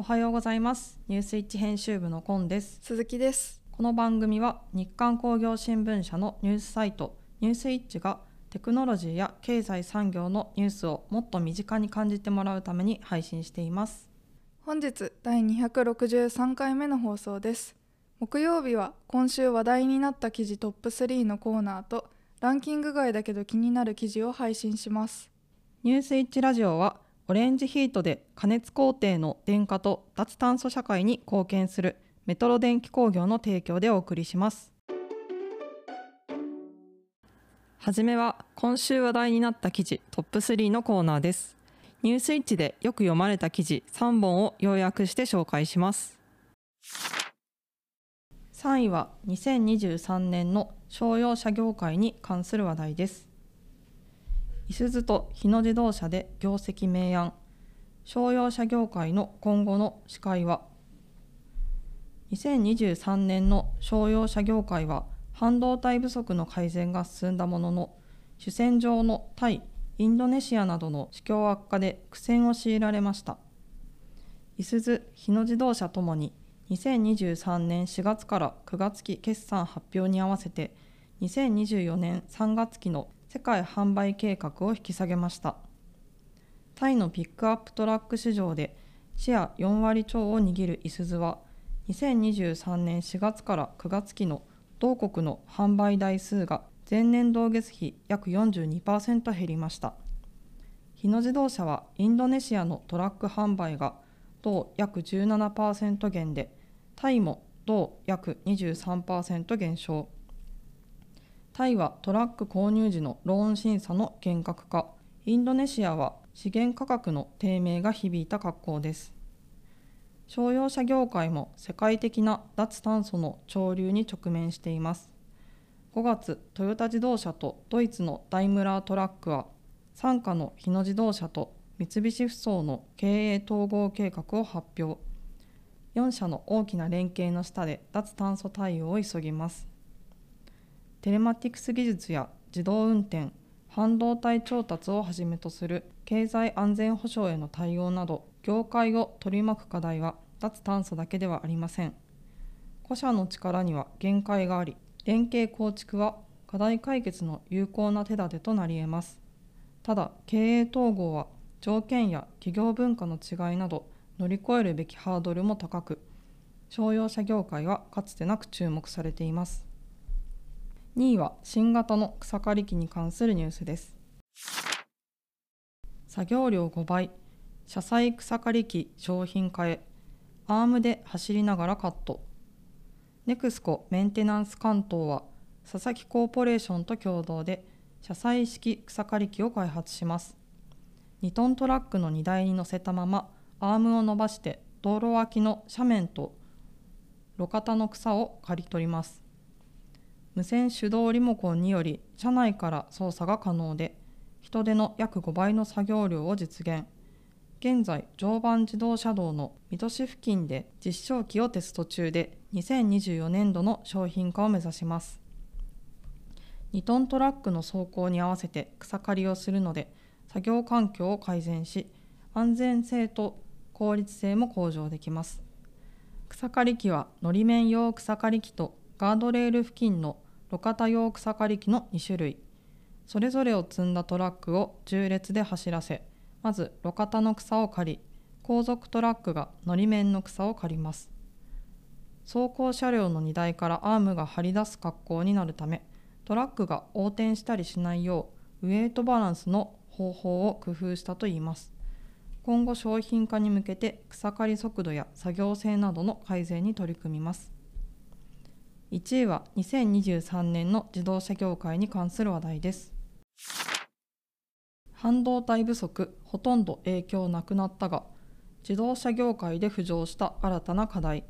おはようございます。ニュースイッチ編集部のコンです。鈴木です。この番組は日刊工業新聞社のニュースサイトニュースイッチがテクノロジーや経済産業のニュースをもっと身近に感じてもらうために配信しています。本日第263回目の放送です。木曜日は今週話題になった記事トップ3のコーナーとランキング外だけど気になる記事を配信します。ニュースイッチラジオはオレンジヒートで加熱工程の電化と脱炭素社会に貢献するメトロ電気工業の提供でお送りします。はじめは今週話題になった記事トップ3のコーナーです。ニュースイッチでよく読まれた記事3本を要約して紹介します。3位は2023年の商用車業界に関する話題です。いすゞと日野自動車で業績明暗。商用車業界の今後の視界は。2023年の商用車業界は半導体不足の改善が進んだものの主戦場のタイインドネシアなどの市況悪化で苦戦を強いられました。いすゞ日野自動車ともに2023年4月から9月期決算発表に合わせて2024年3月期の世界販売計画を引き下げました。タイのピックアップトラック市場でシェア4割超を握るいすゞは2023年4月から9月期の同国の販売台数が前年同月比約42%減りました。日野自動車はインドネシアのトラック販売が同約17%減でタイも同約23%減少。タイはトラック購入時のローン審査の厳格化。インドネシアは資源価格の低迷が響いた格好です。商用車業界も世界的な脱炭素の潮流に直面しています。5月トヨタ自動車とドイツのダイムラートラックは傘下の日野自動車と三菱ふそうの経営統合計画を発表。4社の大きな連携の下で脱炭素対応を急ぎます。テレマティクス技術や自動運転半導体調達をはじめとする経済安全保障への対応など業界を取り巻く課題は脱炭素だけではありません。個社の力には限界があり連携構築は課題解決の有効な手立てとなり得ます。ただ経営統合は条件や企業文化の違いなど乗り越えるべきハードルも高く商用車業界はかつてなく注目されています。2位は新型の草刈り機に関するニュースです。作業量5倍。車載草刈り機商品化へ。アームで走りながらカット。ネクスコメンテナンス関東は佐々木コーポレーションと共同で車載式草刈り機を開発します。2トントラックの荷台に乗せたままアームを伸ばして道路脇の斜面と路肩の草を刈り取ります。無線手動リモコンにより車内から操作が可能で人手の約5倍の作業量を実現。現在常磐自動車道の水戸市付近で実証機をテスト中で2024年度の商品化を目指します。2トントラックの走行に合わせて草刈りをするので作業環境を改善し安全性と効率性も向上できます。草刈り機はのり面用草刈り機とガードレール付近の路肩用草刈り機の2種類。それぞれを積んだトラックを縦列で走らせまず路肩の草を刈り後続トラックがのり面の草を刈ります。走行車両の荷台からアームが張り出す格好になるためトラックが横転したりしないようウエイトバランスの方法を工夫したといいます。今後商品化に向けて草刈り速度や作業性などの改善に取り組みます。1位は2023年の自動車業界に関する話題です。半導体不足ほとんど影響なくなったが自動車業界で浮上した新たな課題。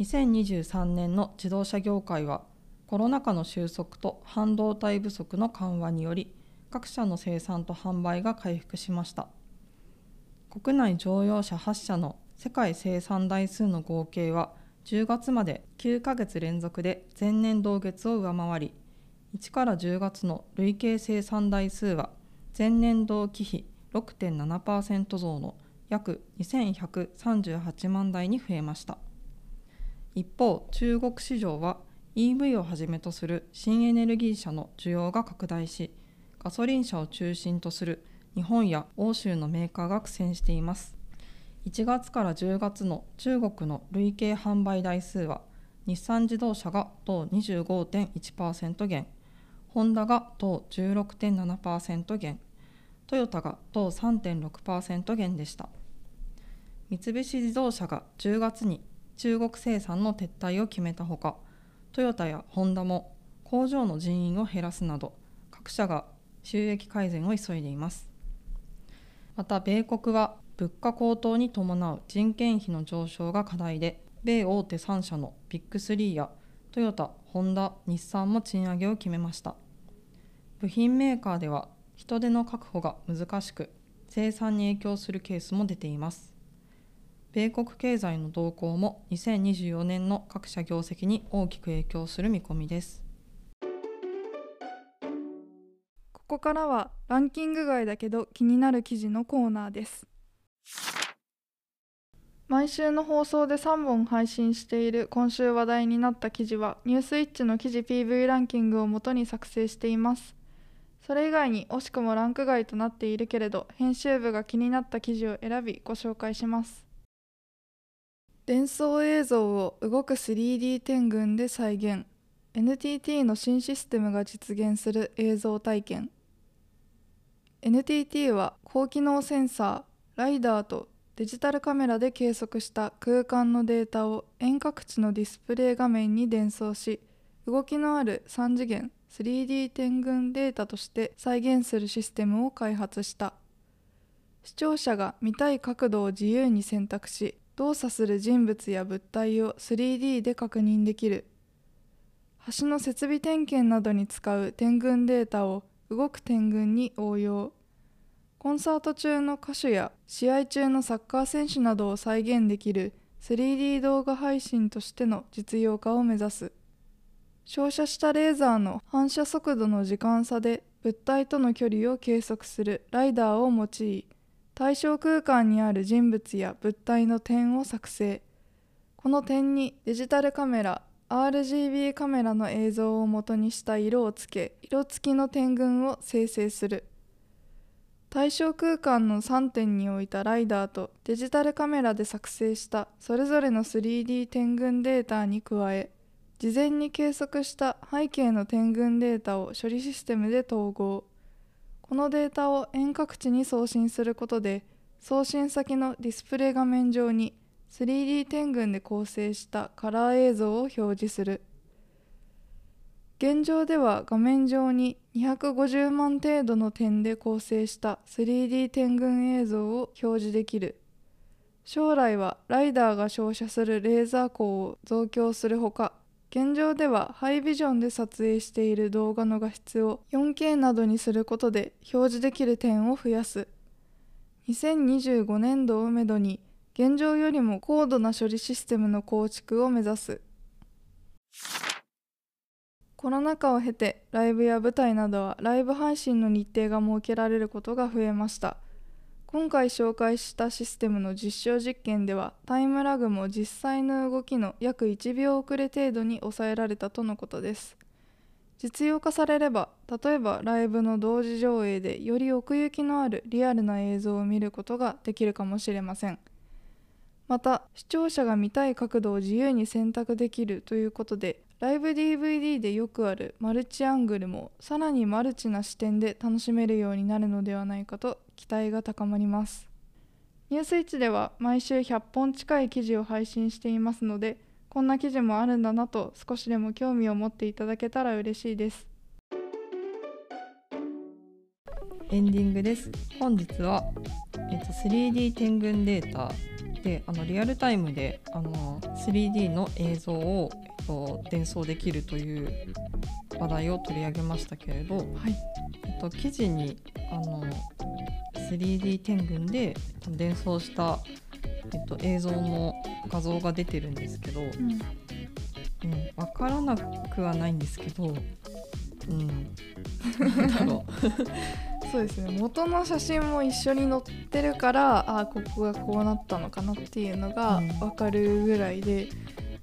2023年の自動車業界はコロナ禍の収束と半導体不足の緩和により各社の生産と販売が回復しました。国内乗用車8社の世界生産台数の合計は10月まで9ヶ月連続で前年同月を上回り1から10月の累計生産台数は前年同期比6.7%増の約2138万台に増えました。一方中国市場は EV をはじめとする新エネルギー車の需要が拡大しガソリン車を中心とする日本や欧州のメーカーが苦戦しています。1月から10月の中国の累計販売台数は日産自動車が同25.1%減ホンダが同16.7%減トヨタが同3.6%減でした。三菱自動車が10月に中国生産の撤退を決めたほかトヨタやホンダも工場の人員を減らすなど各社が収益改善を急いでいます。また米国は物価高騰に伴う人件費の上昇が課題で米大手3社のビッグ3やトヨタ、ホンダ、日産も賃上げを決めました。部品メーカーでは人手の確保が難しく生産に影響するケースも出ています。米国経済の動向も2024年の各社業績に大きく影響する見込みです。ここからはランキング外だけど気になる記事のコーナーです。毎週の放送で3本配信している今週話題になった記事はニュースイッチの記事 PV ランキングをもとに作成しています。それ以外に惜しくもランク外となっているけれど編集部が気になった記事を選びご紹介します。伝送映像を動く 3D 点群で再現。NTT の新システムが実現する映像体験。NTT は高機能センサーライダーとデジタルカメラで計測した空間のデータを遠隔地のディスプレイ画面に伝送し動きのある3次元 3D 点群データとして再現するシステムを開発した。視聴者が見たい角度を自由に選択し動作する人物や物体を 3D で確認できる。橋の設備点検などに使う点群データを動く点群に応用。コンサート中の歌手や試合中のサッカー選手などを再現できる 3D 動画配信としての実用化を目指す。照射したレーザーの反射速度の時間差で物体との距離を計測するライダーを用い対象空間にある人物や物体の点を作成。この点にデジタルカメラ RGB カメラの映像を元にした色をつけ色付きの点群を生成する。対象空間の3点に置いたライダーとデジタルカメラで作成したそれぞれの 3D 点群データに加え事前に計測した背景の点群データを処理システムで統合。このデータを遠隔地に送信することで送信先のディスプレイ画面上に 3D 点群で構成したカラー映像を表示する。現状では画面上に250万程度の点で構成した 3D 点群映像を表示できる。将来はライダーが照射するレーザー光を増強するほか現状ではハイビジョンで撮影している動画の画質を 4K などにすることで表示できる点を増やす。2025年度をめどに現状よりも高度な処理システムの構築を目指す。コロナ禍を経てライブや舞台などはライブ配信の日程が設けられることが増えました。今回紹介したシステムの実証実験ではタイムラグも実際の動きの約1秒遅れ程度に抑えられたとのことです。実用化されれば例えばライブの同時上映でより奥行きのあるリアルな映像を見ることができるかもしれません。また視聴者が見たい角度を自由に選択できるということでライブ DVD でよくあるマルチアングルもさらにマルチな視点で楽しめるようになるのではないかと期待が高まります。ニュースイッチでは毎週100本近い記事を配信していますのでこんな記事もあるんだなと少しでも興味を持っていただけたら嬉しいです。エンディングです。本日は、えっと、3D 点群データであのリアルタイムであの 3D の映像を、と、伝送できるという話題を取り上げましたけれど、はい。えっと、記事にあの 3D 点群で伝送した、えっと、映像の画像が出てるんですけど、うん、うん、分からなくはないんですけど、うん、だろうそうですね。元の写真も一緒に載ってるからあここがこうなったのかなっていうのがうん。分かるぐらいで、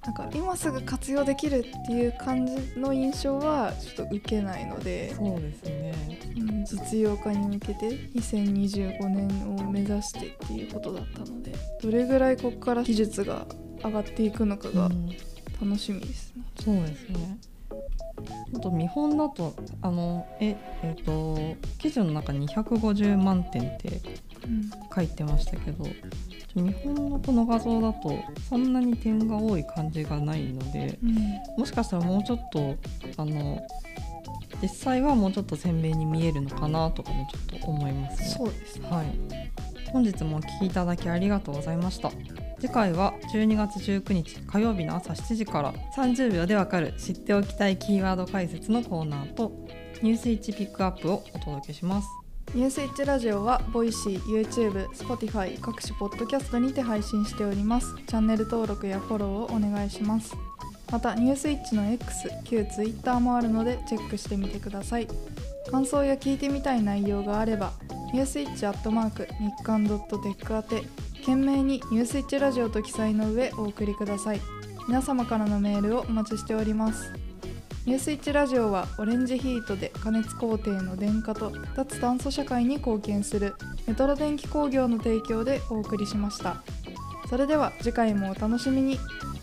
なんか今すぐ活用できるっていう感じの印象はちょっと受けないので、そうですね。うん実用化に向けて2025年を目指してっていうことだったのでどれぐらいここから技術が上がっていくのかがうん。楽しみですね。そうですね。あと見本だとあのええっ、と記事の中に250万点ってうん書いてましたけどちょ見本のこの画像だとそんなに点が多い感じがないのでうんもしかしたらもうちょっとあの実際はもうちょっと鮮明に見えるのかなとかもちょっと思いますね。そうですね。はい、本日もお聞きいただきありがとうございました次回は12月19日火曜日の朝7時から30秒でわかる知っておきたいキーワード解説のコーナーとニュースイッチピックアップをお届けしますニュースイッチラジオは Voicy、YouTube、Spotify 各種ポッドキャストにて配信しております。チャンネル登録やフォローをお願いします。またニュースイッチの X、旧 Twitter もあるのでチェックしてみてください。感想や聞いてみたい内容があれば、ニュースイッチアットマーク日刊ドットテック宛て、懸命にニュースイッチラジオと記載の上お送りください。皆様からのメールをお待ちしております。ニュースイッチラジオはオレンジヒートで加熱工程の電化と脱炭素社会に貢献するメトロ電気工業の提供でお送りしました。それでは次回もお楽しみに「